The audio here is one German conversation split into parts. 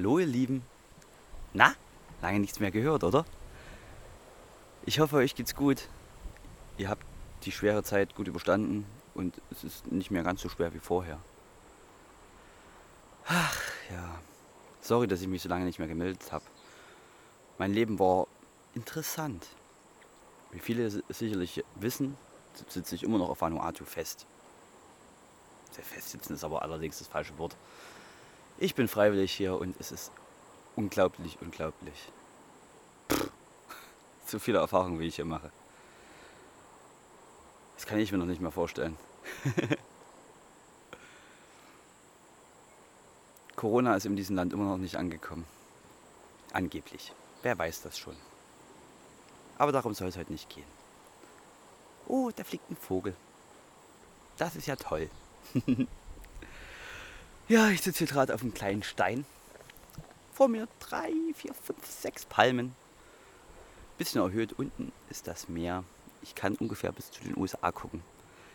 hallo ihr Lieben. Na, lange nichts mehr gehört, oder? Ich hoffe, euch geht's gut. Ihr habt die schwere Zeit gut überstanden und es ist nicht mehr ganz so schwer wie vorher. Ach ja, sorry, dass ich mich so lange nicht mehr gemeldet habe. Mein Leben war interessant. Wie viele si- sicherlich wissen, sitze ich immer noch auf Vanuatu fest. Sehr festsitzen ist aber allerdings das falsche Wort. Ich bin freiwillig hier und es ist unglaublich, unglaublich. Pff, so viele Erfahrungen, wie ich hier mache. Das kann ich mir noch nicht mehr vorstellen. Corona ist in diesem Land immer noch nicht angekommen. Angeblich. Wer weiß das schon. Aber darum soll es heute nicht gehen. Oh, da fliegt ein Vogel. Das ist ja toll. ja, ich sitze hier gerade auf einem kleinen Stein. Vor mir drei, vier, fünf, sechs Palmen. Bisschen erhöht. Unten ist das Meer. Ich kann ungefähr bis zu den USA gucken.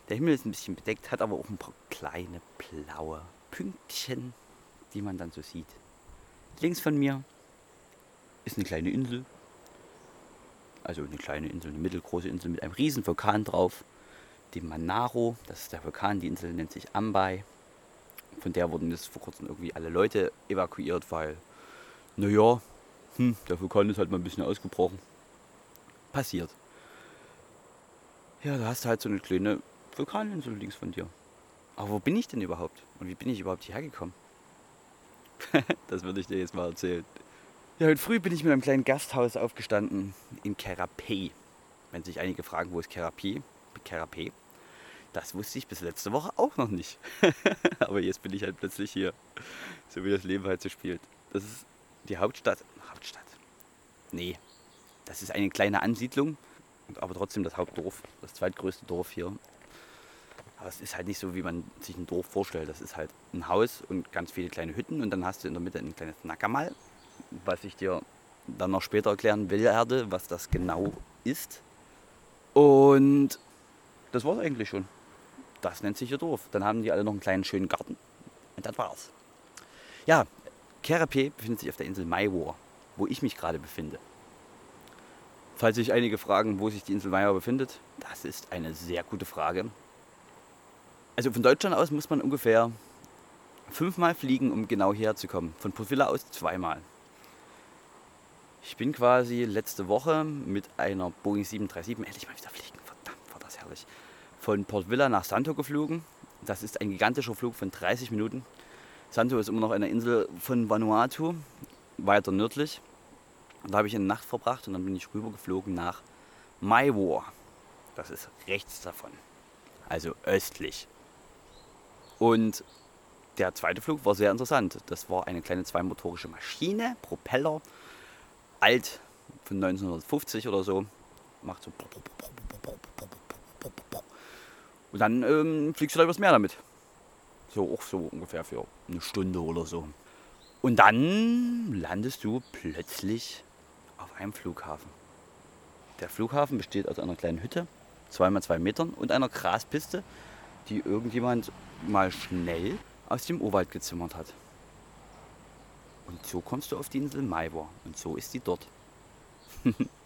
Der Himmel ist ein bisschen bedeckt, hat aber auch ein paar kleine blaue Pünktchen, die man dann so sieht. Links von mir ist eine kleine Insel. Also eine kleine Insel, eine mittelgroße Insel mit einem riesen Vulkan drauf. Dem Manaro, das ist der Vulkan, die Insel nennt sich Ambai. Von der wurden jetzt vor kurzem irgendwie alle Leute evakuiert, weil, naja, hm, der Vulkan ist halt mal ein bisschen ausgebrochen. Passiert. Ja, da hast du halt so eine kleine Vulkaninsel links von dir. Aber wo bin ich denn überhaupt? Und wie bin ich überhaupt hierher gekommen? das würde ich dir jetzt mal erzählen. Ja, heute früh bin ich mit einem kleinen Gasthaus aufgestanden in Kerapé. Wenn sich einige fragen, wo ist Kerapé? Kerapé. Das wusste ich bis letzte Woche auch noch nicht. Aber jetzt bin ich halt plötzlich hier. So wie das Leben halt so spielt. Das ist die Hauptstadt. Hauptstadt? Nee. Das ist eine kleine Ansiedlung, aber trotzdem das Hauptdorf, das zweitgrößte Dorf hier. Aber es ist halt nicht so, wie man sich ein Dorf vorstellt. Das ist halt ein Haus und ganz viele kleine Hütten und dann hast du in der Mitte ein kleines Nackermal, was ich dir dann noch später erklären werde, was das genau ist. Und das war's eigentlich schon. Das nennt sich ihr Dorf. Dann haben die alle noch einen kleinen schönen Garten und das war's. Ja, Kerapé befindet sich auf der Insel Maiwar, wo ich mich gerade befinde. Falls sich einige fragen, wo sich die Insel Maiwar befindet, das ist eine sehr gute Frage. Also von Deutschland aus muss man ungefähr fünfmal fliegen, um genau hierher zu kommen. Von Port aus zweimal. Ich bin quasi letzte Woche mit einer Boeing 737, endlich mal wieder fliegen, verdammt, war das herrlich, von Port Vila nach Santo geflogen. Das ist ein gigantischer Flug von 30 Minuten. Santo ist immer noch eine Insel von Vanuatu, weiter nördlich. Da habe ich eine Nacht verbracht und dann bin ich rüber geflogen nach Maiwar. Das ist rechts davon, also östlich. Und der zweite Flug war sehr interessant. Das war eine kleine zweimotorische Maschine, Propeller, alt von 1950 oder so. Macht so. Und dann ähm, fliegst du da übers Meer damit. So auch so ungefähr für eine Stunde oder so. Und dann landest du plötzlich auf einem Flughafen. Der Flughafen besteht aus einer kleinen Hütte, zweimal zwei Metern und einer Graspiste, die irgendjemand mal schnell aus dem Urwald gezimmert hat. Und so kommst du auf die Insel Maiwar und so ist sie dort.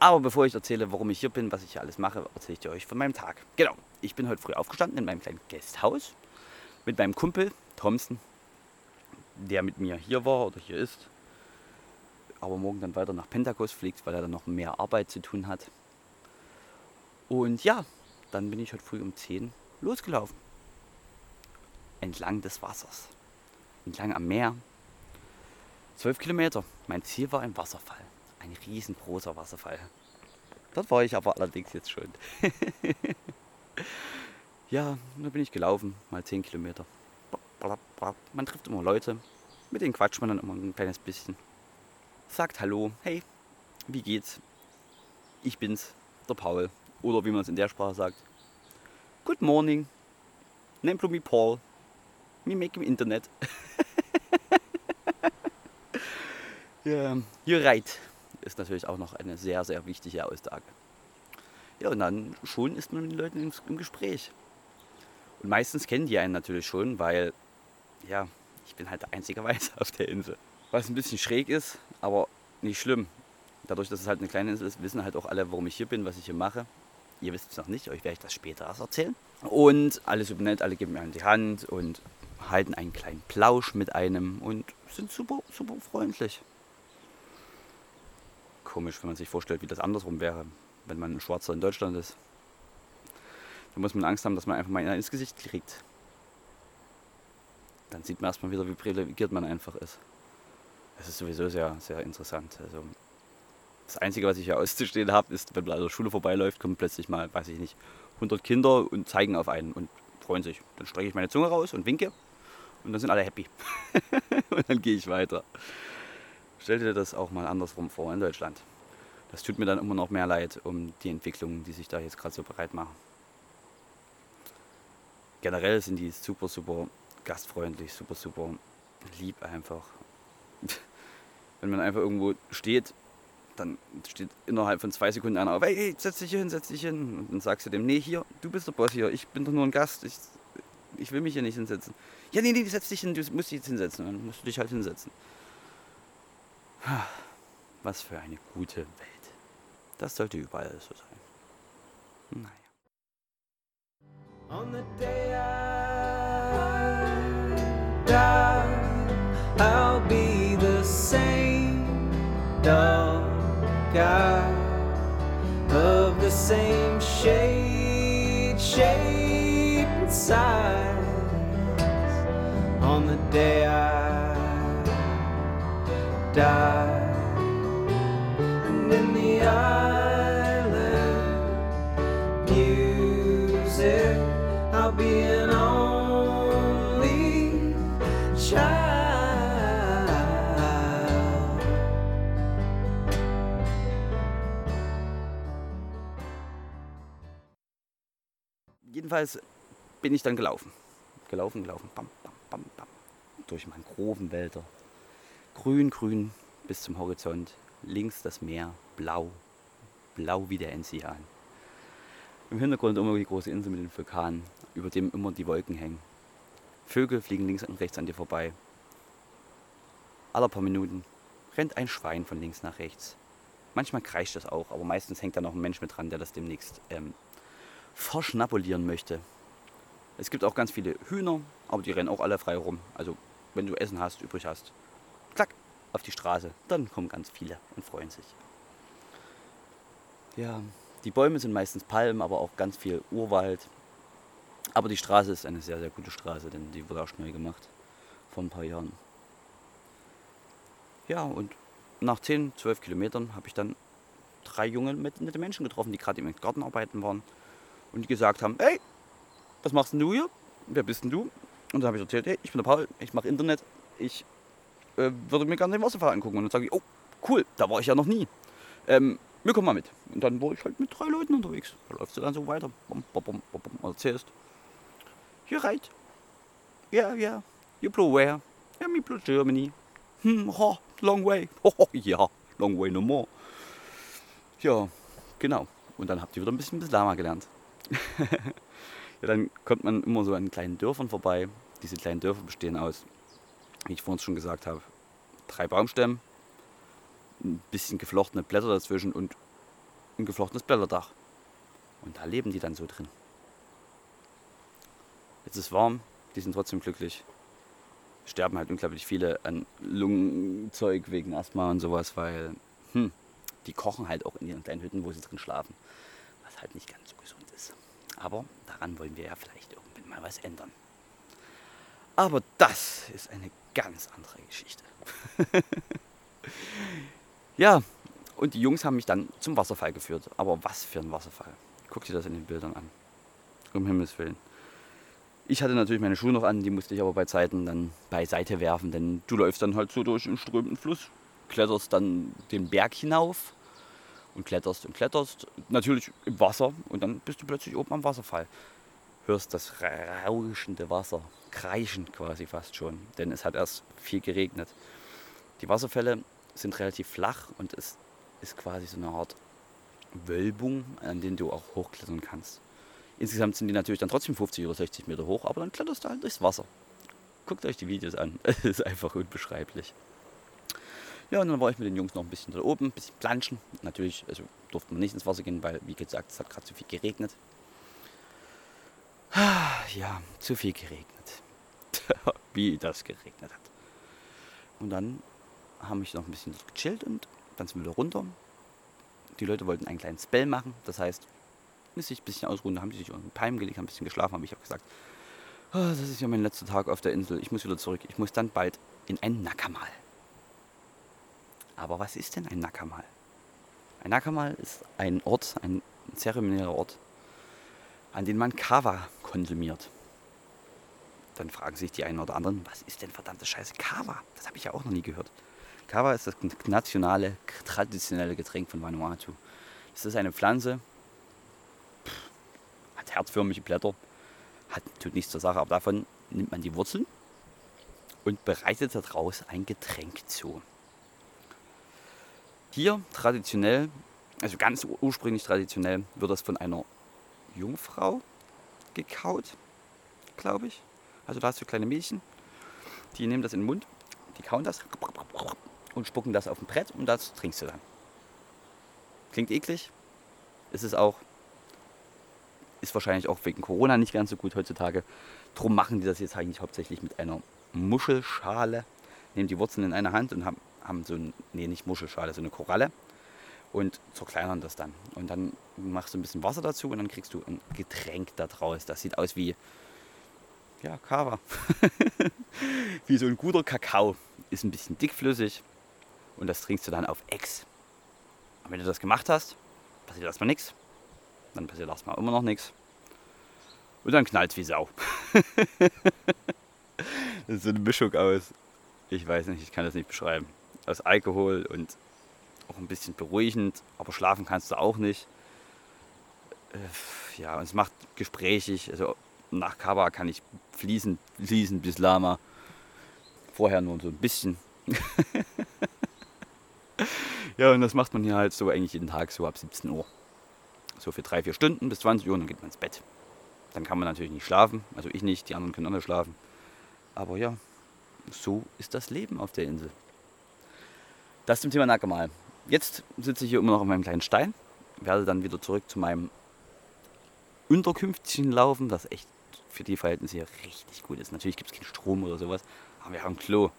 Aber bevor ich erzähle, warum ich hier bin, was ich hier alles mache, erzähle ich dir euch von meinem Tag. Genau, ich bin heute früh aufgestanden in meinem kleinen Gasthaus mit meinem Kumpel Thompson, der mit mir hier war oder hier ist, aber morgen dann weiter nach Pentagos fliegt, weil er dann noch mehr Arbeit zu tun hat. Und ja, dann bin ich heute früh um 10 losgelaufen. Entlang des Wassers. Entlang am Meer. Zwölf Kilometer. Mein Ziel war ein Wasserfall. Ein riesengroßer Wasserfall. Dort war ich aber allerdings jetzt schon. ja, da bin ich gelaufen, mal 10 Kilometer. Man trifft immer Leute, mit denen quatscht man dann immer ein kleines bisschen. Sagt Hallo, hey, wie geht's? Ich bin's, der Paul. Oder wie man es in der Sprache sagt, Good morning. Name me Paul. Me make im Internet. ja, you're right. Ist natürlich auch noch eine sehr, sehr wichtige Aussage. Ja, und dann schon ist man mit den Leuten im, im Gespräch. Und meistens kennen die einen natürlich schon, weil, ja, ich bin halt der einzige Weiße auf der Insel. Was ein bisschen schräg ist, aber nicht schlimm. Dadurch, dass es halt eine kleine Insel ist, wissen halt auch alle, warum ich hier bin, was ich hier mache. Ihr wisst es noch nicht, euch werde ich das später erst erzählen. Und alle super nett, alle geben mir die Hand und halten einen kleinen Plausch mit einem und sind super, super freundlich. Komisch, wenn man sich vorstellt, wie das andersrum wäre, wenn man ein Schwarzer in Deutschland ist. Da muss man Angst haben, dass man einfach mal ins Gesicht kriegt. Dann sieht man erstmal wieder, wie privilegiert man einfach ist. Das ist sowieso sehr, sehr interessant. Also das Einzige, was ich hier auszustehen habe, ist, wenn man an der Schule vorbeiläuft, kommen plötzlich mal, weiß ich nicht, 100 Kinder und zeigen auf einen und freuen sich. Dann strecke ich meine Zunge raus und winke und dann sind alle happy. und dann gehe ich weiter. Stell dir das auch mal andersrum vor in Deutschland. Das tut mir dann immer noch mehr leid um die Entwicklungen, die sich da jetzt gerade so bereit machen. Generell sind die super, super gastfreundlich, super, super lieb einfach. Wenn man einfach irgendwo steht, dann steht innerhalb von zwei Sekunden einer auf, hey, hey, setz dich hin, setz dich hin. Und dann sagst du dem, nee, hier, du bist der Boss hier, ich bin doch nur ein Gast, ich, ich will mich hier nicht hinsetzen. Ja, nee, nee, setz dich hin, du musst dich jetzt hinsetzen. Dann musst du dich halt hinsetzen. Was für eine gute Welt. Das sollte überall so sein. Naja. On the day I die, I'll be the same dull guy of the same shade, shape, and size. On the day I Jedenfalls bin ich dann gelaufen. Gelaufen, gelaufen, bam, bam, bam, bam. Durch Mangrovenwälder. Grün, grün bis zum Horizont. Links das Meer, blau. Blau wie der Enzian. Im Hintergrund immer die große Insel mit den Vulkanen, über dem immer die Wolken hängen. Vögel fliegen links und rechts an dir vorbei. Alle paar Minuten rennt ein Schwein von links nach rechts. Manchmal kreischt das auch, aber meistens hängt da noch ein Mensch mit dran, der das demnächst ähm, verschnabulieren möchte. Es gibt auch ganz viele Hühner, aber die rennen auch alle frei rum. Also wenn du Essen hast, übrig hast, klack, auf die Straße, dann kommen ganz viele und freuen sich. Ja, die Bäume sind meistens Palmen, aber auch ganz viel Urwald. Aber die Straße ist eine sehr, sehr gute Straße, denn die wurde auch neu gemacht vor ein paar Jahren. Ja, und nach 10, 12 Kilometern habe ich dann drei junge, nette Menschen getroffen, die gerade im Garten arbeiten waren und die gesagt haben, hey, was machst denn du hier? Wer bist denn du? Und dann habe ich erzählt, hey, ich bin der Paul, ich mache Internet, ich äh, würde mir gerne den Wasserfall angucken. Und dann sage ich, oh, cool, da war ich ja noch nie. Ähm, wir kommen mal mit. Und dann war ich halt mit drei Leuten unterwegs. Da läufst du dann so weiter. Bom, bom, bom, bom, bom, erzählst. You're right. Yeah, yeah. You blow where? Yeah, me blow Germany. Hm, ho, long way. Oh, ja, long way no more. Ja, genau. Und dann habt ihr wieder ein bisschen Lama gelernt. ja, dann kommt man immer so an kleinen Dörfern vorbei. Diese kleinen Dörfer bestehen aus, wie ich vorhin schon gesagt habe, drei Baumstämmen, ein bisschen geflochtene Blätter dazwischen und ein geflochtenes Blätterdach. Und da leben die dann so drin. Jetzt ist warm, die sind trotzdem glücklich. Sterben halt unglaublich viele an Lungenzeug wegen Asthma und sowas, weil hm, die kochen halt auch in ihren kleinen Hütten, wo sie drin schlafen. Was halt nicht ganz so gesund ist. Aber daran wollen wir ja vielleicht irgendwann mal was ändern. Aber das ist eine ganz andere Geschichte. ja, und die Jungs haben mich dann zum Wasserfall geführt. Aber was für ein Wasserfall. Guck dir das in den Bildern an. Um Himmels Willen. Ich hatte natürlich meine Schuhe noch an, die musste ich aber bei Zeiten dann beiseite werfen, denn du läufst dann halt so durch einen strömenden Fluss, kletterst dann den Berg hinauf und kletterst und kletterst, natürlich im Wasser und dann bist du plötzlich oben am Wasserfall. Hörst das rauschende Wasser, kreischend quasi fast schon, denn es hat erst viel geregnet. Die Wasserfälle sind relativ flach und es ist quasi so eine Art Wölbung, an denen du auch hochklettern kannst. Insgesamt sind die natürlich dann trotzdem 50 oder 60 Meter hoch, aber dann kletterst du halt durchs Wasser. Guckt euch die Videos an, es ist einfach unbeschreiblich. Ja, und dann war ich mit den Jungs noch ein bisschen da oben, ein bisschen planschen. Natürlich, also durfte man nicht ins Wasser gehen, weil, wie gesagt, es hat gerade zu viel geregnet. Ja, zu viel geregnet. wie das geregnet hat. Und dann haben wir noch ein bisschen gechillt und dann sind wir wieder runter. Die Leute wollten einen kleinen Spell machen, das heißt, müssen sich ein bisschen ausruhen, da haben sie sich unter den Palmen gelegt, haben ein bisschen geschlafen, habe ich auch gesagt, oh, das ist ja mein letzter Tag auf der Insel, ich muss wieder zurück, ich muss dann bald in ein Nakamal. Aber was ist denn ein Nakamal? Ein Nakamal ist ein Ort, ein zeremonieller Ort, an dem man Kava konsumiert. Dann fragen sich die einen oder anderen, was ist denn verdammte Scheiße Kava? Das habe ich ja auch noch nie gehört. Kava ist das nationale, traditionelle Getränk von Vanuatu. Das ist eine Pflanze, hat herzförmige Blätter, hat, tut nichts zur Sache, aber davon nimmt man die Wurzeln und bereitet daraus ein Getränk zu. Hier traditionell, also ganz ursprünglich traditionell, wird das von einer Jungfrau gekaut, glaube ich. Also da hast du kleine Mädchen, die nehmen das in den Mund, die kauen das und spucken das auf ein Brett und das trinkst du dann. Klingt eklig, ist es auch. Ist wahrscheinlich auch wegen Corona nicht ganz so gut heutzutage. Drum machen die das jetzt eigentlich hauptsächlich mit einer Muschelschale. Nehmen die Wurzeln in einer Hand und haben haben so ein, nee, nicht Muschelschale, so eine Koralle und zerkleinern das dann. Und dann machst du ein bisschen Wasser dazu und dann kriegst du ein Getränk da draus. Das sieht aus wie, ja, Kava. wie so ein guter Kakao. Ist ein bisschen dickflüssig und das trinkst du dann auf Ex. Und wenn du das gemacht hast, passiert erstmal nichts. Dann passiert erstmal immer noch nichts. Und dann knallt wie Sau. das ist so eine Mischung aus. Ich weiß nicht, ich kann das nicht beschreiben aus Alkohol und auch ein bisschen beruhigend, aber schlafen kannst du auch nicht. Äh, ja, und es macht gesprächig. Also nach Kaba kann ich fließen, fließen bis Lama. Vorher nur so ein bisschen. ja, und das macht man hier halt so eigentlich jeden Tag, so ab 17 Uhr. So für drei, vier Stunden bis 20 Uhr und dann geht man ins Bett. Dann kann man natürlich nicht schlafen, also ich nicht, die anderen können alle schlafen. Aber ja, so ist das Leben auf der Insel. Das zum Thema Nackermal. Jetzt sitze ich hier immer noch auf meinem kleinen Stein, werde dann wieder zurück zu meinem Unterkünftchen laufen, das echt für die Verhältnisse hier richtig gut ist. Natürlich gibt es keinen Strom oder sowas, aber wir haben ein Klo.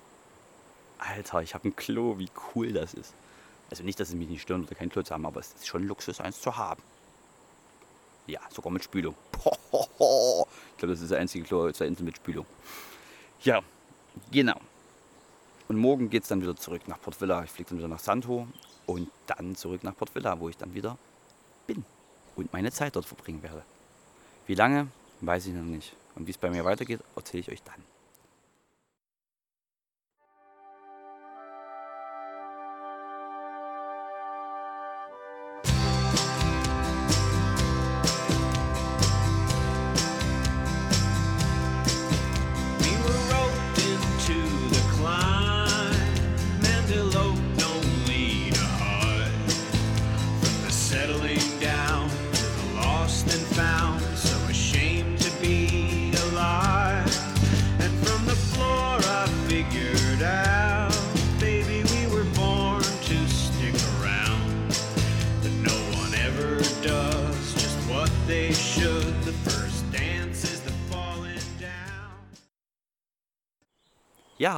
Alter, ich habe ein Klo, wie cool das ist. Also nicht, dass es mich nicht stört oder kein Klo zu haben, aber es ist schon Luxus, eins zu haben. Ja, sogar mit Spülung. Ich glaube, das ist das einzige Klo der Insel mit Spülung. Ja, genau. Und morgen geht es dann wieder zurück nach Port Villa. Ich fliege dann wieder nach Santo und dann zurück nach Port Villa, wo ich dann wieder bin und meine Zeit dort verbringen werde. Wie lange, weiß ich noch nicht. Und wie es bei mir weitergeht, erzähle ich euch dann.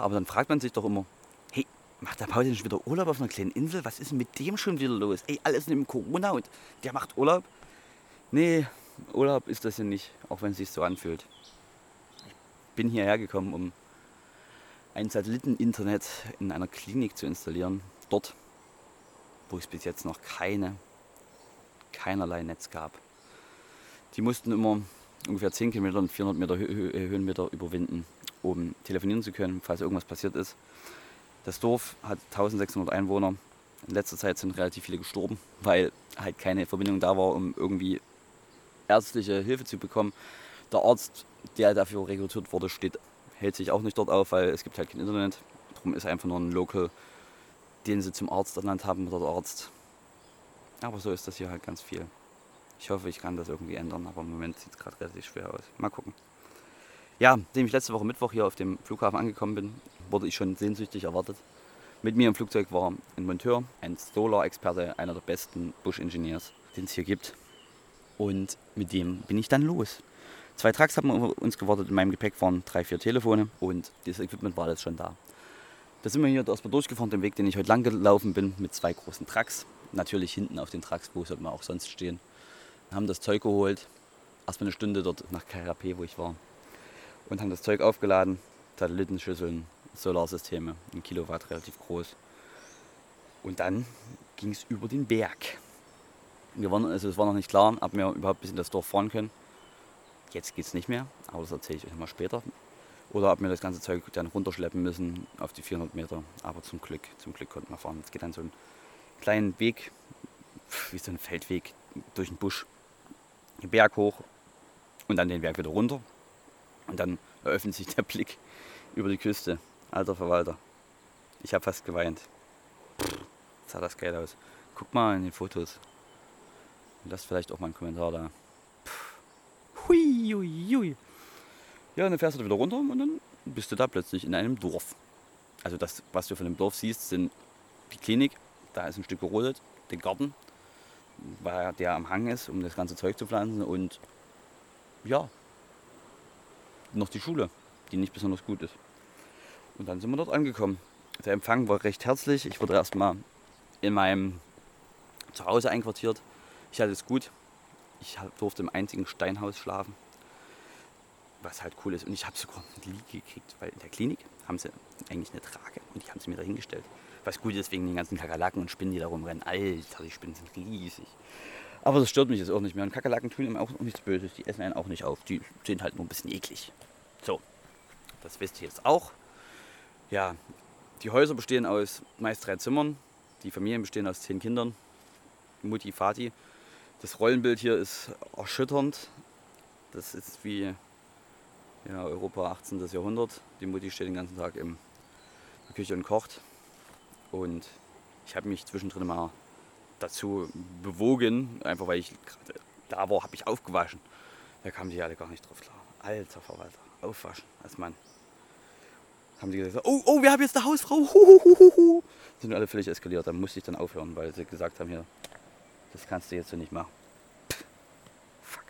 Aber dann fragt man sich doch immer, hey, macht der Paul denn schon wieder Urlaub auf einer kleinen Insel? Was ist denn mit dem schon wieder los? Ey, alles nimmt Corona und der macht Urlaub? Nee, Urlaub ist das ja nicht, auch wenn es sich so anfühlt. Ich bin hierher gekommen, um ein Satelliteninternet in einer Klinik zu installieren. Dort, wo es bis jetzt noch keine, keinerlei Netz gab. Die mussten immer ungefähr 10 Kilometer und 400 Meter Hö Hö Höhenmeter überwinden, um telefonieren zu können, falls irgendwas passiert ist. Das Dorf hat 1600 Einwohner. In letzter Zeit sind relativ viele gestorben, weil halt keine Verbindung da war, um irgendwie ärztliche Hilfe zu bekommen. Der Arzt, der dafür rekrutiert wurde, steht, hält sich auch nicht dort auf, weil es gibt halt kein Internet. Darum ist einfach nur ein Local, den sie zum Arzt ernannt haben, der Arzt. Aber so ist das hier halt ganz viel. Ich hoffe, ich kann das irgendwie ändern, aber im Moment sieht es gerade relativ schwer aus. Mal gucken. Ja, nachdem ich letzte Woche Mittwoch hier auf dem Flughafen angekommen bin, wurde ich schon sehnsüchtig erwartet. Mit mir im Flugzeug war ein Monteur, ein Solar-Experte, einer der besten Bush-Engineers, den es hier gibt. Und mit dem bin ich dann los. Zwei Trucks haben uns gewartet. In meinem Gepäck waren drei, vier Telefone und das Equipment war alles schon da. Da sind wir hier erstmal durchgefahren, den Weg, den ich heute lang gelaufen bin, mit zwei großen Trucks. Natürlich hinten auf den Trucks, wo sollten wir auch sonst stehen. Haben das Zeug geholt. Erstmal eine Stunde dort nach KRP, wo ich war. Und haben das Zeug aufgeladen. Satellitenschüsseln, Solarsysteme, ein Kilowatt relativ groß. Und dann ging es über den Berg. Wir waren, also es war noch nicht klar, ob wir überhaupt bis in das Dorf fahren können. Jetzt geht es nicht mehr, aber das erzähle ich euch mal später. Oder ob wir das ganze Zeug dann runterschleppen müssen auf die 400 Meter. Aber zum Glück, zum Glück konnten wir fahren. Es geht dann so einen kleinen Weg, wie so ein Feldweg durch den Busch, den Berg hoch und dann den Berg wieder runter. Und dann eröffnet sich der Blick über die Küste. Alter Verwalter. Ich habe fast geweint. Pff, sah das geil aus. Guck mal in den Fotos. Und lasst vielleicht auch mal einen Kommentar da. Pff. Hui, hui, hui. Ja, dann fährst du wieder runter und dann bist du da plötzlich in einem Dorf. Also das, was du von dem Dorf siehst, sind die Klinik, da ist ein Stück gerodet, den Garten, weil der am Hang ist, um das ganze Zeug zu pflanzen und ja, noch die Schule, die nicht besonders gut ist. Und dann sind wir dort angekommen. Der Empfang war recht herzlich. Ich wurde erstmal in meinem Zuhause einquartiert. Ich hatte es gut. Ich durfte im einzigen Steinhaus schlafen. Was halt cool ist. Und ich habe sogar eine Liege gekriegt, weil in der Klinik haben sie eigentlich eine Trage und die haben sie mir dahingestellt. Was gut ist wegen den ganzen Kakerlaken und Spinnen, die da rumrennen. Alter, die Spinnen sind riesig. Aber das stört mich jetzt auch nicht mehr. Und Kakerlaken tun ihm auch nichts Böses. Die essen einen auch nicht auf. Die sind halt nur ein bisschen eklig. So, das wisst ihr jetzt auch. Ja, die Häuser bestehen aus meist drei Zimmern. Die Familien bestehen aus zehn Kindern. Mutti, Vati. Das Rollenbild hier ist erschütternd. Das ist wie ja, Europa 18. Jahrhundert. Die Mutti steht den ganzen Tag in der Küche und kocht. Und ich habe mich zwischendrin mal dazu bewogen, einfach weil ich da war, habe ich aufgewaschen. Da kamen die alle gar nicht drauf klar. Alter Verwalter, aufwaschen als Mann. Haben die gesagt, oh, oh, wir haben jetzt eine Hausfrau. Huhuhuhu. Sind alle völlig eskaliert. Da musste ich dann aufhören, weil sie gesagt haben, hier, das kannst du jetzt so nicht machen. Pff, fuck.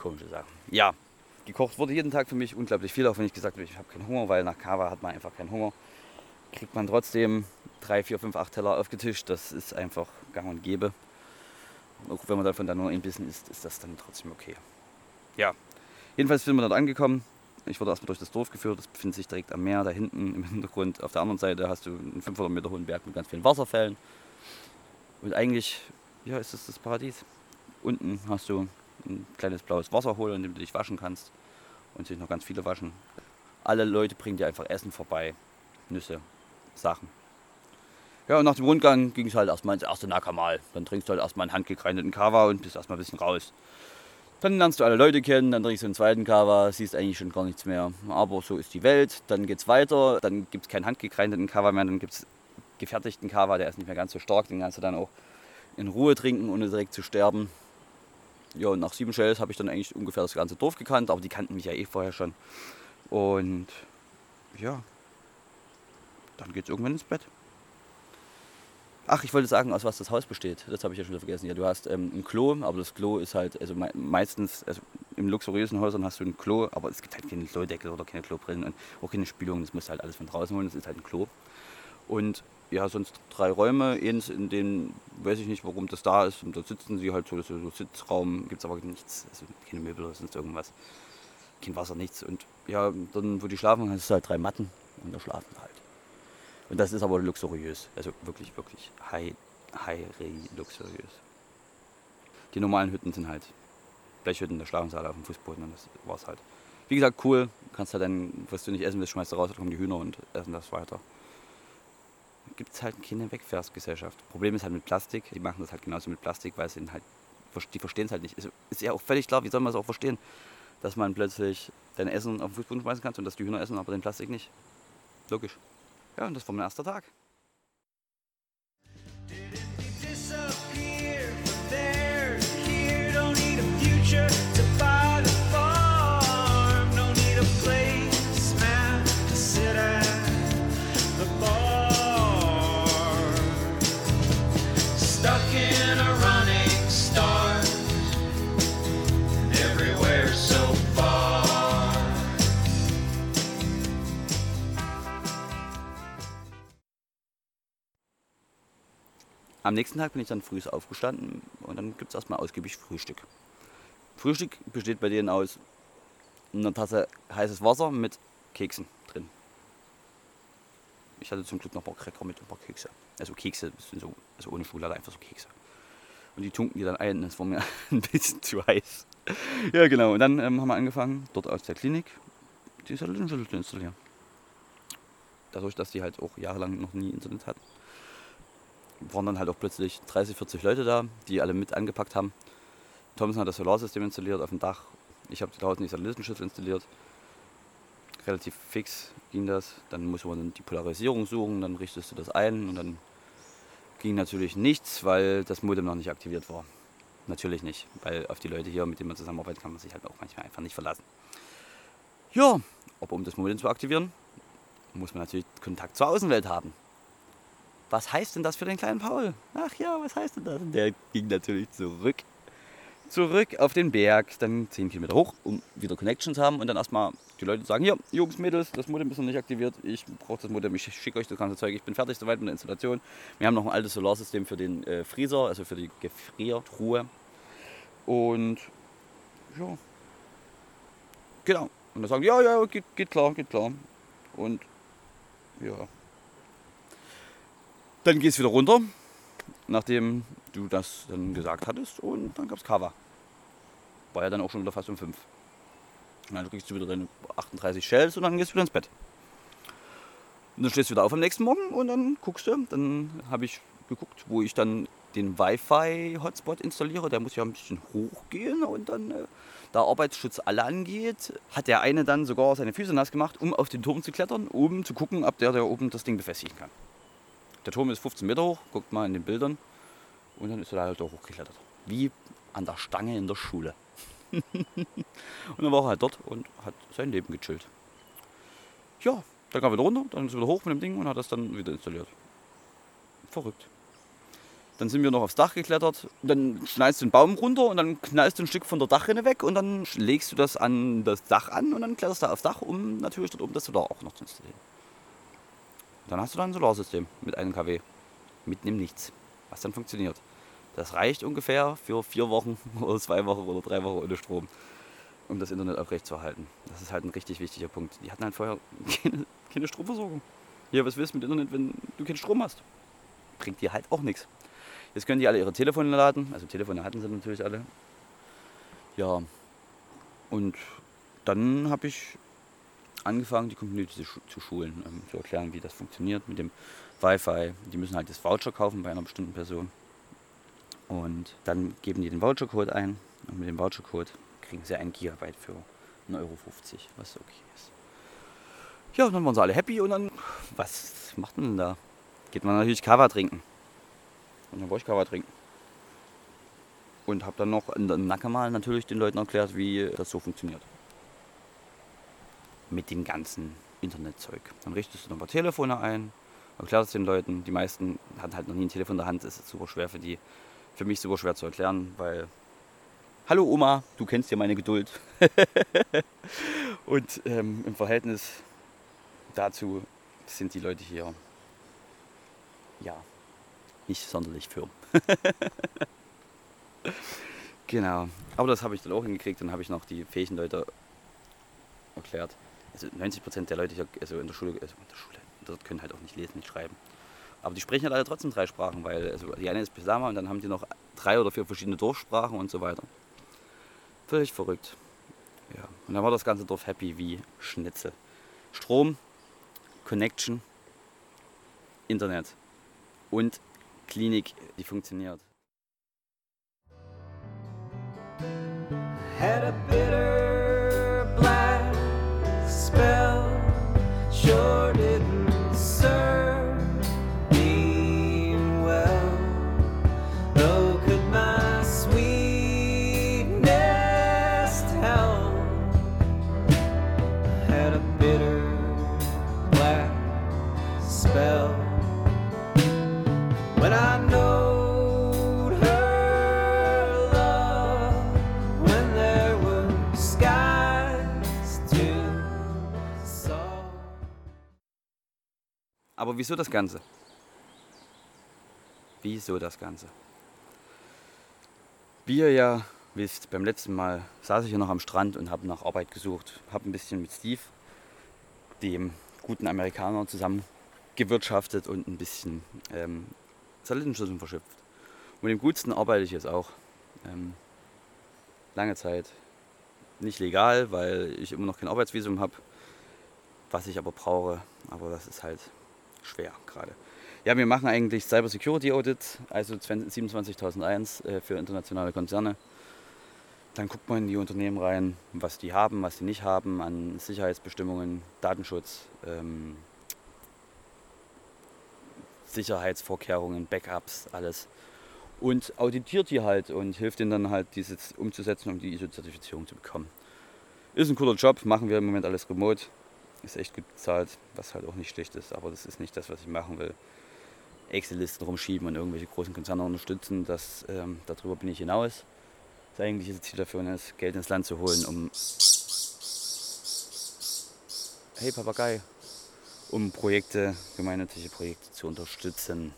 Komische Sachen. Ja, gekocht wurde jeden Tag für mich unglaublich viel, auch wenn ich gesagt habe, ich habe keinen Hunger, weil nach Kava hat man einfach keinen Hunger. Kriegt man trotzdem drei, vier, fünf, acht Teller aufgetischt. Das ist einfach gang und gäbe. Auch wenn man davon dann nur ein bisschen isst, ist das dann trotzdem okay. Ja, jedenfalls sind wir dort angekommen. Ich wurde erstmal durch das Dorf geführt. Das befindet sich direkt am Meer, da hinten im Hintergrund. Auf der anderen Seite hast du einen 500 Meter hohen Berg mit ganz vielen Wasserfällen. Und eigentlich ja, ist das das Paradies. Unten hast du ein kleines blaues Wasserhol, in dem du dich waschen kannst. Und sich noch ganz viele waschen. Alle Leute bringen dir einfach Essen vorbei. Nüsse, Sachen. Ja, und nach dem Rundgang ging es halt erstmal ins erste Nakamal. Dann trinkst du halt erstmal einen handgekreideten Kava und bist erstmal ein bisschen raus. Dann lernst du alle Leute kennen, dann trinkst du einen zweiten Kava, siehst eigentlich schon gar nichts mehr. Aber so ist die Welt. Dann geht es weiter, dann gibt es keinen handgekreideten Kava mehr, dann gibt es gefertigten Kava, der ist nicht mehr ganz so stark, den kannst du dann auch in Ruhe trinken, ohne direkt zu sterben. Ja, und nach sieben Shells habe ich dann eigentlich ungefähr das ganze Dorf gekannt, aber die kannten mich ja eh vorher schon. Und ja, dann geht es irgendwann ins Bett. Ach, ich wollte sagen, aus was das Haus besteht. Das habe ich ja schon vergessen. Ja, du hast ähm, ein Klo, aber das Klo ist halt, also me meistens, also in luxuriösen Häusern hast du ein Klo, aber es gibt halt keine Klodeckel oder keine Klobrillen und auch keine Spülung. Das musst du halt alles von draußen holen. Das ist halt ein Klo. Und ja, sonst drei Räume, eins in denen, weiß ich nicht, warum das da ist. Und da sitzen sie halt so, so, so Sitzraum, gibt es aber nichts, also keine Möbel oder sonst irgendwas. Kein Wasser, nichts. Und ja, dann, wo die schlafen, hast du halt drei Matten und da schlafen halt. Und das ist aber luxuriös. Also wirklich, wirklich high, high luxuriös. Die normalen Hütten sind halt Blechhütten, da schlafen sie alle auf dem Fußboden und das war's halt. Wie gesagt, cool. Kannst halt dann, was du nicht essen willst, schmeißt du raus, dann kommen die Hühner und essen das weiter. Gibt es halt keine Wegfährstgesellschaft. Problem ist halt mit Plastik. Die machen das halt genauso mit Plastik, weil sie halt, die verstehen es halt nicht. Ist, ist ja auch völlig klar, wie soll man es auch verstehen? dass man plötzlich dein Essen auf den Fußboden schmeißen kann und dass die Hühner essen, aber den Plastik nicht. Logisch. Ja, und das war mein erster Tag. Am nächsten Tag bin ich dann früh aufgestanden und dann gibt es erstmal ausgiebig Frühstück. Frühstück besteht bei denen aus einer Tasse heißes Wasser mit Keksen drin. Ich hatte zum Glück noch ein paar Cracker mit ein paar Kekse. Also Kekse, sind so, also ohne Schokolade, einfach so Kekse. Und die tunken die dann ein, das war mir ein bisschen zu heiß. Ja genau, und dann ähm, haben wir angefangen, dort aus der Klinik die Satellitenschüssel zu installieren. Dadurch, dass die halt auch jahrelang noch nie Internet hatten waren dann halt auch plötzlich 30, 40 Leute da, die alle mit angepackt haben. Thomson hat das Solarsystem installiert auf dem Dach. Ich habe draußen die Satellitenschüssel installiert. Relativ fix ging das. Dann muss man die Polarisierung suchen, dann richtest du das ein und dann ging natürlich nichts, weil das Modem noch nicht aktiviert war. Natürlich nicht, weil auf die Leute hier, mit denen man zusammenarbeitet, kann man sich halt auch manchmal einfach nicht verlassen. Ja, aber um das Modem zu aktivieren, muss man natürlich Kontakt zur Außenwelt haben was heißt denn das für den kleinen Paul? Ach ja, was heißt denn das? Und der ging natürlich zurück. Zurück auf den Berg, dann 10 Kilometer hoch, um wieder Connection zu haben und dann erstmal die Leute sagen, hier, Jungs, Mädels, das Modem ist noch nicht aktiviert, ich brauche das Modem, ich schicke euch das ganze Zeug, ich bin fertig soweit mit der Installation. Wir haben noch ein altes Solarsystem für den äh, Freezer, also für die Gefriertruhe. Und ja, genau. Und dann sagen die, ja, ja, geht, geht klar, geht klar. Und ja, dann gehst du wieder runter, nachdem du das dann gesagt hattest. Und dann gab es Kava. War ja dann auch schon wieder fast um 5. Und dann kriegst du wieder deine 38 Shells und dann gehst du wieder ins Bett. Und dann stehst du wieder auf am nächsten Morgen und dann guckst du. Dann habe ich geguckt, wo ich dann den Wi-Fi-Hotspot installiere. Der muss ja ein bisschen hochgehen und dann, äh, da Arbeitsschutz alle angeht, hat der eine dann sogar seine Füße nass gemacht, um auf den Turm zu klettern, um zu gucken, ob der da oben das Ding befestigen kann. Der Turm ist 15 Meter hoch, guckt mal in den Bildern. Und dann ist er da halt auch hochgeklettert. Wie an der Stange in der Schule. und dann war er halt dort und hat sein Leben gechillt. Ja, dann kam er wieder runter, dann ist er wieder hoch mit dem Ding und hat das dann wieder installiert. Verrückt. Dann sind wir noch aufs Dach geklettert. Dann schneidest du den Baum runter und dann knallst du ein Stück von der Dachrinne weg und dann legst du das an das Dach an und dann kletterst du aufs Dach, um natürlich dort oben das Solar auch noch zu installieren. Dann hast du dann ein Solarsystem mit einem kW. Mitten im Nichts. Was dann funktioniert. Das reicht ungefähr für vier Wochen oder zwei Wochen oder drei Wochen ohne Strom, um das Internet aufrechtzuerhalten. Das ist halt ein richtig wichtiger Punkt. Die hatten halt vorher keine, keine Stromversorgung. Hier, was willst du mit Internet, wenn du keinen Strom hast? Bringt dir halt auch nichts. Jetzt können die alle ihre Telefone laden. Also Telefone hatten sie natürlich alle. Ja. Und dann habe ich angefangen, die Community zu, schu- zu schulen, ähm, zu erklären, wie das funktioniert mit dem Wi-Fi. Die müssen halt das Voucher kaufen bei einer bestimmten Person. Und dann geben die den Vouchercode ein. Und mit dem Vouchercode kriegen sie ein Gigabyte für 1,50 Euro, was okay ist. Ja, und dann waren sie alle happy und dann, was macht man denn da? Geht man natürlich Kava trinken. Und dann wollte ich Kava trinken. Und habe dann noch in Nackermal natürlich den Leuten erklärt, wie das so funktioniert mit dem ganzen Internetzeug. Dann richtest du noch ein paar Telefone ein, erklärst es den Leuten. Die meisten hatten halt noch nie ein Telefon in der Hand. Das ist super schwer für die, für mich super schwer zu erklären, weil Hallo Oma, du kennst ja meine Geduld. Und ähm, im Verhältnis dazu sind die Leute hier ja nicht sonderlich firm. genau. Aber das habe ich dann auch hingekriegt. Dann habe ich noch die fähigen Leute erklärt. Also 90 Prozent der Leute hier, also in der Schule, also in der Schule, dort können halt auch nicht lesen, nicht schreiben. Aber die sprechen halt alle trotzdem drei Sprachen, weil also die eine ist Pisama und dann haben die noch drei oder vier verschiedene Dorfsprachen und so weiter. Völlig verrückt. Ja. Und dann war das ganze Dorf happy wie Schnitzel. Strom, Connection, Internet und Klinik, die funktioniert. Had a bitter Aber wieso das Ganze? Wieso das Ganze? Wie ihr ja wisst, beim letzten Mal saß ich hier noch am Strand und habe nach Arbeit gesucht. Habe ein bisschen mit Steve, dem guten Amerikaner, zusammen gewirtschaftet und ein bisschen ähm, Satellitenschüsseln verschöpft. Und dem Gutsten arbeite ich jetzt auch. Ähm, lange Zeit. Nicht legal, weil ich immer noch kein Arbeitsvisum habe, was ich aber brauche. Aber das ist halt schwer gerade. Ja, wir machen eigentlich Cyber Security Audit, also 27001 äh, für internationale Konzerne. Dann guckt man in die Unternehmen rein, was die haben, was die nicht haben an Sicherheitsbestimmungen, Datenschutz, ähm, Sicherheitsvorkehrungen, Backups, alles. Und auditiert die halt und hilft ihnen dann halt, dieses umzusetzen, um die ISO-Zertifizierung zu bekommen. Ist ein cooler Job, machen wir im Moment alles remote. Ist echt gut bezahlt, was halt auch nicht schlecht ist, aber das ist nicht das, was ich machen will. Excel-Listen rumschieben und irgendwelche großen Konzerne unterstützen, das, ähm, darüber bin ich hinaus. Das eigentliche Ziel dafür ist, Geld ins Land zu holen, um. Hey Papagei! Um Projekte, gemeinnützige Projekte zu unterstützen.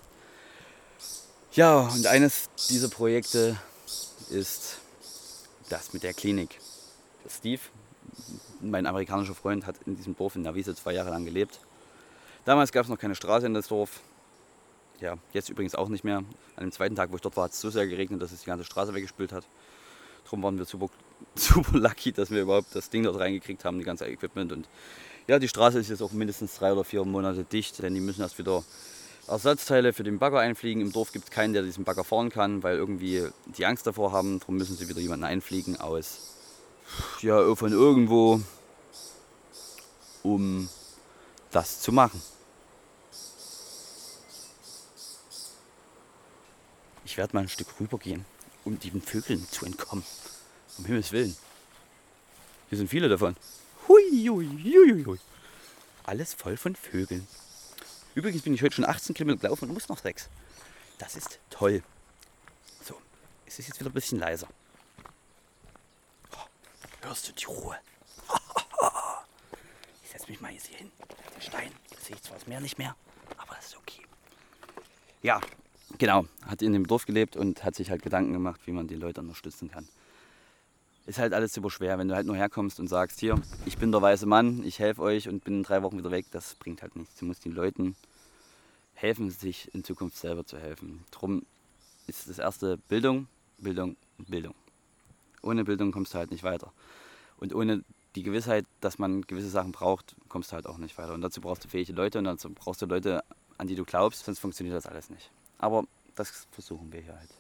Ja, und eines dieser Projekte ist das mit der Klinik. Steve, mein amerikanischer Freund, hat in diesem Dorf in Navise zwei Jahre lang gelebt. Damals gab es noch keine Straße in das Dorf. Ja, jetzt übrigens auch nicht mehr. An dem zweiten Tag, wo ich dort war, hat es so sehr geregnet, dass es die ganze Straße weggespült hat. Darum waren wir super, super lucky, dass wir überhaupt das Ding dort reingekriegt haben, die ganze Equipment. Und ja, die Straße ist jetzt auch mindestens drei oder vier Monate dicht, denn die müssen erst wieder Ersatzteile für den Bagger einfliegen. Im Dorf gibt es keinen, der diesen Bagger fahren kann, weil irgendwie die Angst davor haben. Darum müssen sie wieder jemanden einfliegen aus ja, von irgendwo, um das zu machen. Ich werde mal ein Stück rübergehen, um den Vögeln zu entkommen. Um Himmels Willen. Hier sind viele davon. Hui, hui, hui, hui. Alles voll von Vögeln. Übrigens bin ich heute schon 18 Kilometer gelaufen und muss noch 6. Das ist toll. So, es ist jetzt wieder ein bisschen leiser. Hörst du die Ruhe? Ich setze mich mal hier hin. Den Stein. Sehe ich zwar das Meer nicht mehr, aber das ist okay. Ja, genau. Hat in dem Dorf gelebt und hat sich halt Gedanken gemacht, wie man die Leute unterstützen kann ist halt alles super schwer. Wenn du halt nur herkommst und sagst, hier, ich bin der weiße Mann, ich helfe euch und bin in drei Wochen wieder weg, das bringt halt nichts. Du musst den Leuten helfen, sich in Zukunft selber zu helfen. Drum ist das erste Bildung, Bildung, Bildung. Ohne Bildung kommst du halt nicht weiter. Und ohne die Gewissheit, dass man gewisse Sachen braucht, kommst du halt auch nicht weiter. Und dazu brauchst du fähige Leute und dazu brauchst du Leute, an die du glaubst, sonst funktioniert das alles nicht. Aber das versuchen wir hier halt.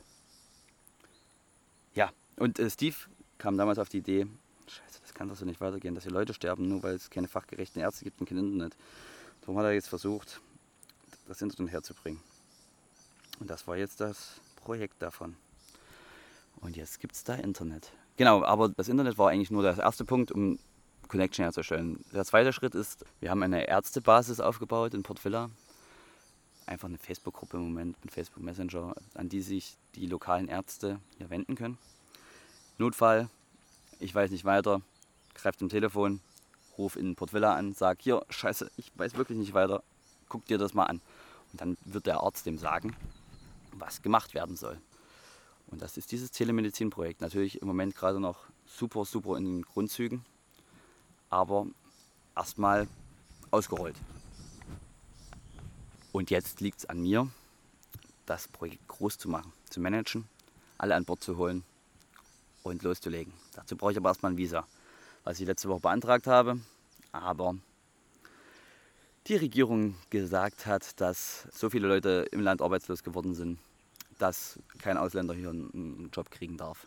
Ja, und äh, Steve kam damals auf die Idee, scheiße, das kann doch so nicht weitergehen, dass hier Leute sterben, nur weil es keine fachgerechten Ärzte gibt und kein Internet. Darum hat er jetzt versucht, das Internet herzubringen. Und das war jetzt das Projekt davon. Und jetzt gibt es da Internet. Genau, aber das Internet war eigentlich nur der erste Punkt, um Connection herzustellen. Der zweite Schritt ist, wir haben eine Ärztebasis aufgebaut in Port Villa. Einfach eine Facebook-Gruppe im Moment, ein Facebook Messenger, an die sich die lokalen Ärzte hier wenden können. Notfall, ich weiß nicht weiter, greif zum Telefon, ruf in Port Villa an, sag hier, scheiße, ich weiß wirklich nicht weiter, guck dir das mal an. Und dann wird der Arzt dem sagen, was gemacht werden soll. Und das ist dieses Telemedizin-Projekt. Natürlich im Moment gerade noch super, super in den Grundzügen, aber erstmal ausgerollt. Und jetzt liegt es an mir, das Projekt groß zu machen, zu managen, alle an Bord zu holen und loszulegen. Dazu brauche ich aber erstmal ein Visa, was ich letzte Woche beantragt habe. Aber die Regierung gesagt hat, dass so viele Leute im Land arbeitslos geworden sind, dass kein Ausländer hier einen Job kriegen darf.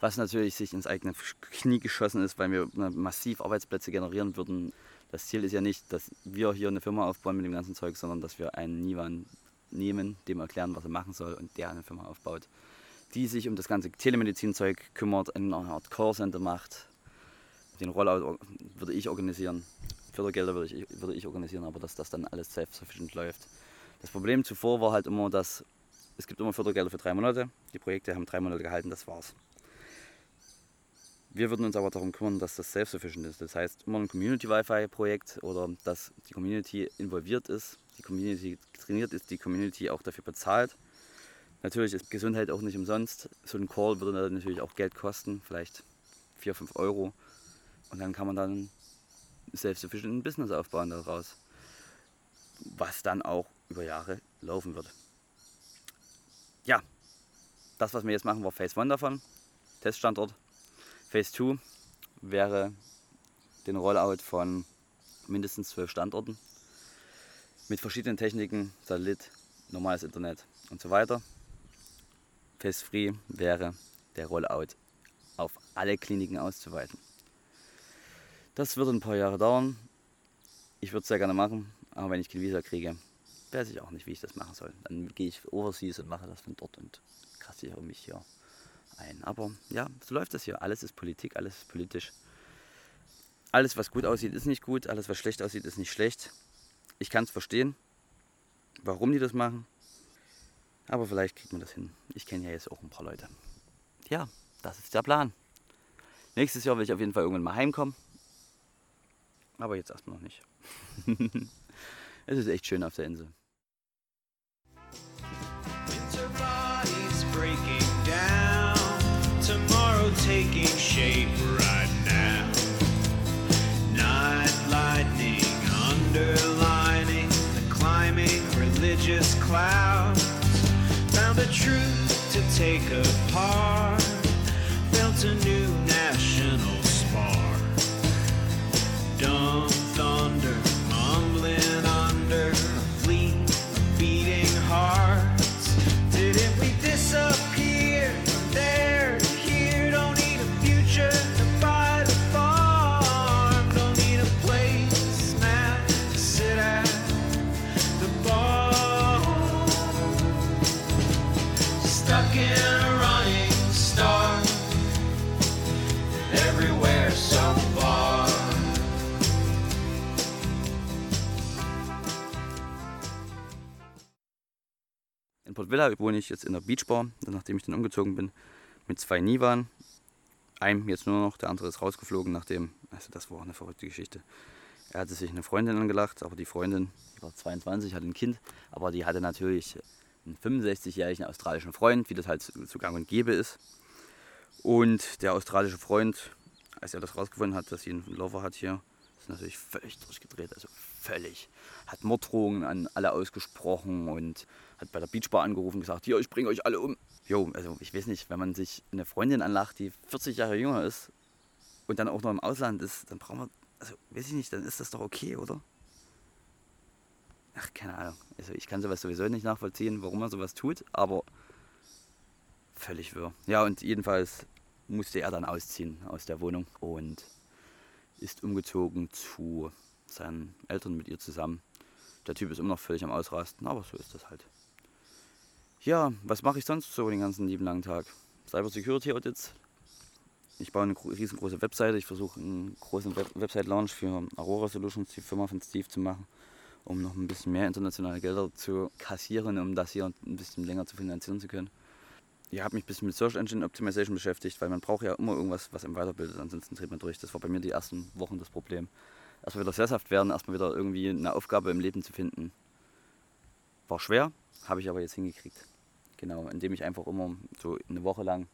Was natürlich sich ins eigene Knie geschossen ist, weil wir massiv Arbeitsplätze generieren würden. Das Ziel ist ja nicht, dass wir hier eine Firma aufbauen mit dem ganzen Zeug, sondern dass wir einen Nivan nehmen, dem erklären, was er machen soll und der eine Firma aufbaut die sich um das ganze Telemedizin-Zeug kümmert, eine Art Callcenter macht. Den Rollout würde ich organisieren, Fördergelder würde ich, würde ich organisieren, aber dass das dann alles self-sufficient läuft. Das Problem zuvor war halt immer, dass es gibt immer Fördergelder für drei Monate. Die Projekte haben drei Monate gehalten, das war's. Wir würden uns aber darum kümmern, dass das self-sufficient ist. Das heißt, immer ein Community-Wi-Fi-Projekt oder dass die Community involviert ist, die Community trainiert ist, die Community auch dafür bezahlt. Natürlich ist Gesundheit auch nicht umsonst. So ein Call würde natürlich auch Geld kosten, vielleicht 4, 5 Euro. Und dann kann man dann self-sufficient ein Business aufbauen daraus, was dann auch über Jahre laufen wird. Ja, das, was wir jetzt machen, war Phase 1 davon, Teststandort. Phase 2 wäre den Rollout von mindestens zwölf Standorten mit verschiedenen Techniken, Satellit, normales Internet und so weiter. Phase 3 wäre der Rollout auf alle Kliniken auszuweiten. Das wird ein paar Jahre dauern. Ich würde es sehr gerne machen, aber wenn ich kein Visa kriege, weiß ich auch nicht, wie ich das machen soll. Dann gehe ich overseas und mache das von dort und kassiere mich hier ein. Aber ja, so läuft das hier. Alles ist Politik, alles ist politisch. Alles, was gut aussieht, ist nicht gut. Alles, was schlecht aussieht, ist nicht schlecht. Ich kann es verstehen, warum die das machen. Aber vielleicht kriegt man das hin. Ich kenne ja jetzt auch ein paar Leute. Ja, das ist der Plan. Nächstes Jahr will ich auf jeden Fall irgendwann mal heimkommen. Aber jetzt erstmal noch nicht. es ist echt schön auf der Insel. Shape right now. Night lightning underlining the climbing religious clouds. Found a truth to take apart. Felt a new Villa wohne ich jetzt in der Beachbar, nachdem ich dann umgezogen bin, mit zwei Nivan. Einem jetzt nur noch, der andere ist rausgeflogen, nachdem, also das war eine verrückte Geschichte. Er hatte sich eine Freundin angelacht, aber die Freundin, die war 22, hatte ein Kind, aber die hatte natürlich einen 65-jährigen australischen Freund, wie das halt zu gang und gäbe ist. Und der australische Freund, als er das rausgefunden hat, dass sie einen Lover hat hier, ist natürlich völlig durchgedreht, also völlig. Hat Morddrohungen an alle ausgesprochen und hat bei der Beachbar angerufen und gesagt, hier, ich bringe euch alle um. Jo, also ich weiß nicht, wenn man sich eine Freundin anlacht, die 40 Jahre jünger ist und dann auch noch im Ausland ist, dann braucht man, also weiß ich nicht, dann ist das doch okay, oder? Ach, keine Ahnung. Also ich kann sowas sowieso nicht nachvollziehen, warum man sowas tut, aber völlig wirr. Ja, und jedenfalls musste er dann ausziehen aus der Wohnung und ist umgezogen zu seinen Eltern mit ihr zusammen. Der Typ ist immer noch völlig am Ausrasten, aber so ist das halt. Ja, was mache ich sonst so den ganzen lieben langen Tag? Cyber Security Audits. Ich baue eine gro- riesengroße Webseite. Ich versuche einen großen Web Website-Launch für Aurora Solutions, die Firma von Steve, zu machen, um noch ein bisschen mehr internationale Gelder zu kassieren, um das hier ein bisschen länger zu finanzieren zu können. Ich habe mich ein bisschen mit Search Engine Optimization beschäftigt, weil man braucht ja immer irgendwas, was einem weiterbildet, ansonsten dreht man durch. Das war bei mir die ersten Wochen das Problem. Erstmal wieder sesshaft werden, erstmal wieder irgendwie eine Aufgabe im Leben zu finden. War schwer, habe ich aber jetzt hingekriegt. Genau, indem ich einfach immer so eine Woche lang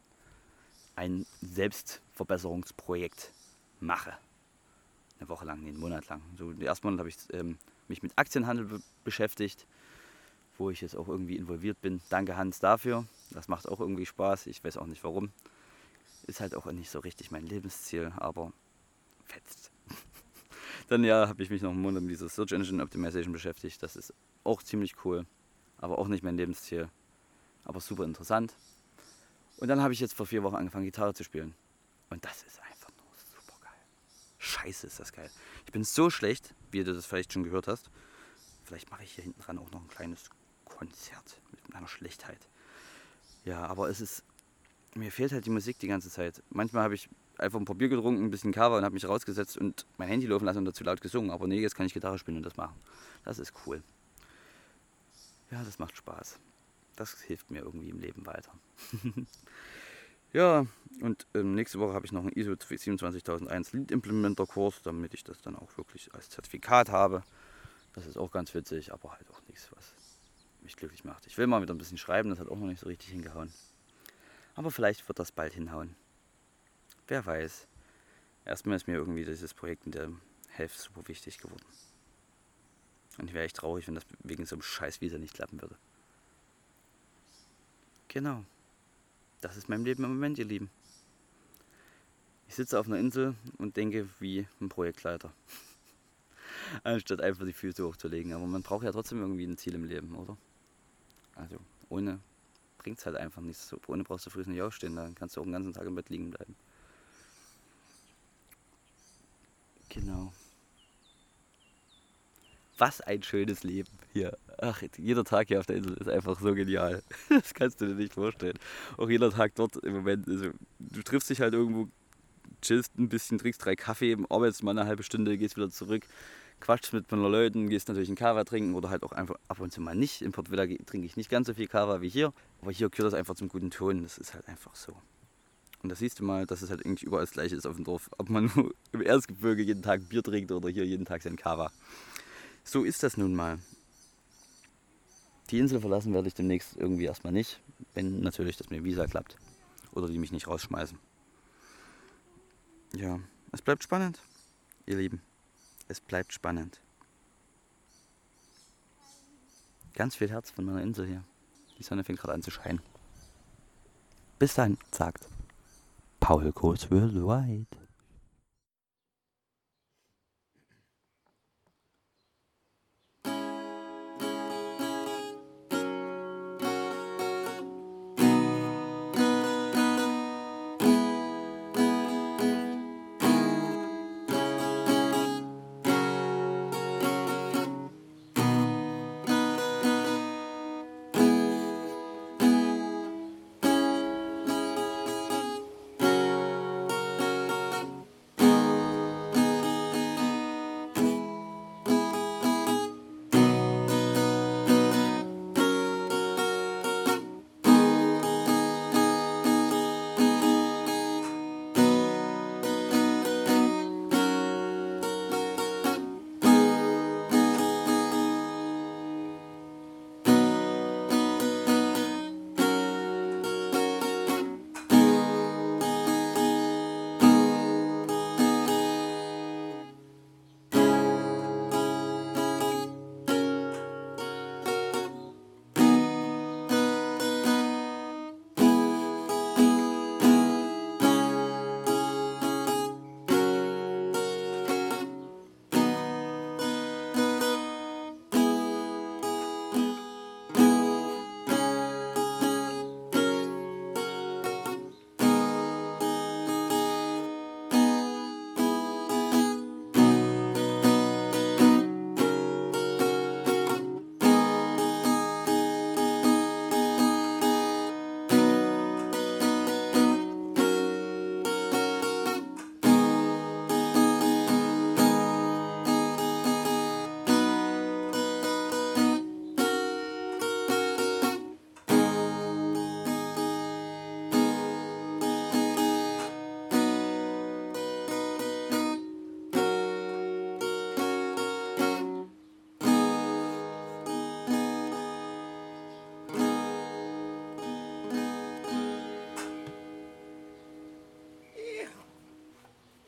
ein Selbstverbesserungsprojekt mache. Eine Woche lang, nee, einen Monat lang. So, den ersten Monat habe ich ähm, mich mit Aktienhandel be beschäftigt, wo ich jetzt auch irgendwie involviert bin. Danke Hans dafür. Das macht auch irgendwie Spaß. Ich weiß auch nicht warum. Ist halt auch nicht so richtig mein Lebensziel, aber fetzt. Dann ja, habe ich mich noch einen Monat mit dieser Search Engine Optimization beschäftigt. Das ist auch ziemlich cool, aber auch nicht mein Lebensziel. Aber super interessant. Und dann habe ich jetzt vor vier Wochen angefangen, Gitarre zu spielen. Und das ist einfach nur super geil. Scheiße, ist das geil. Ich bin so schlecht, wie du das vielleicht schon gehört hast. Vielleicht mache ich hier hinten dran auch noch ein kleines Konzert mit meiner Schlechtheit. Ja, aber es ist. Mir fehlt halt die Musik die ganze Zeit. Manchmal habe ich einfach ein paar getrunken, ein bisschen Cover und habe mich rausgesetzt und mein Handy laufen lassen und dazu laut gesungen. Aber nee, jetzt kann ich Gitarre spielen und das machen. Das ist cool. Ja, das macht Spaß. Das hilft mir irgendwie im Leben weiter. Ja, und ähm, nächste Woche habe ich noch einen ISO 27001 Lead Implementer Kurs, damit ich das dann auch wirklich als Zertifikat habe. Das ist auch ganz witzig, aber halt auch nichts, was mich glücklich macht. Ich will mal wieder ein bisschen schreiben, das hat auch noch nicht so richtig hingehauen. Aber vielleicht wird das bald hinhauen. Wer weiß. Erstmal ist mir irgendwie dieses Projekt in der Hälfte super wichtig geworden. Und ich wäre echt traurig, wenn das wegen so einem scheiß Visa nicht klappen würde. Genau. Das ist mein Leben im Moment, ihr Lieben. Ich sitze auf einer Insel und denke wie ein Projektleiter. Anstatt einfach die Füße hochzulegen. Aber man braucht ja trotzdem irgendwie ein Ziel im Leben, oder? Also ohne bringt es halt einfach nichts. Ohne brauchst du früh nicht aufstehen, dann kannst du auch den ganzen Tag im Bett liegen bleiben. Genau. Was ein schönes Leben hier. Ach, jeder Tag hier auf der Insel ist einfach so genial. Das kannst du dir nicht vorstellen. Auch jeder Tag dort im Moment. Also, du triffst dich halt irgendwo, chillst ein bisschen, trinkst drei Kaffee, arbeitest mal eine halbe Stunde, gehst wieder zurück, quatschst mit ein Leuten, gehst natürlich einen Kava trinken oder halt auch einfach ab und zu mal nicht. In Port Villa trinke ich nicht ganz so viel Kava wie hier, aber hier gehört das einfach zum guten Ton. Das ist halt einfach so. Und da siehst du mal, dass es halt irgendwie überall das Gleiche ist auf dem Dorf. Ob man nur im Erzgebirge jeden Tag Bier trinkt oder hier jeden Tag sein Kava. So ist das nun mal. Die Insel verlassen werde ich demnächst irgendwie erstmal nicht, wenn natürlich das mit Visa klappt. Oder die mich nicht rausschmeißen. Ja, es bleibt spannend, ihr Lieben. Es bleibt spannend. Ganz viel Herz von meiner Insel hier. Die Sonne fängt gerade an zu scheinen. Bis dann, sagt Paul Groß Worldwide.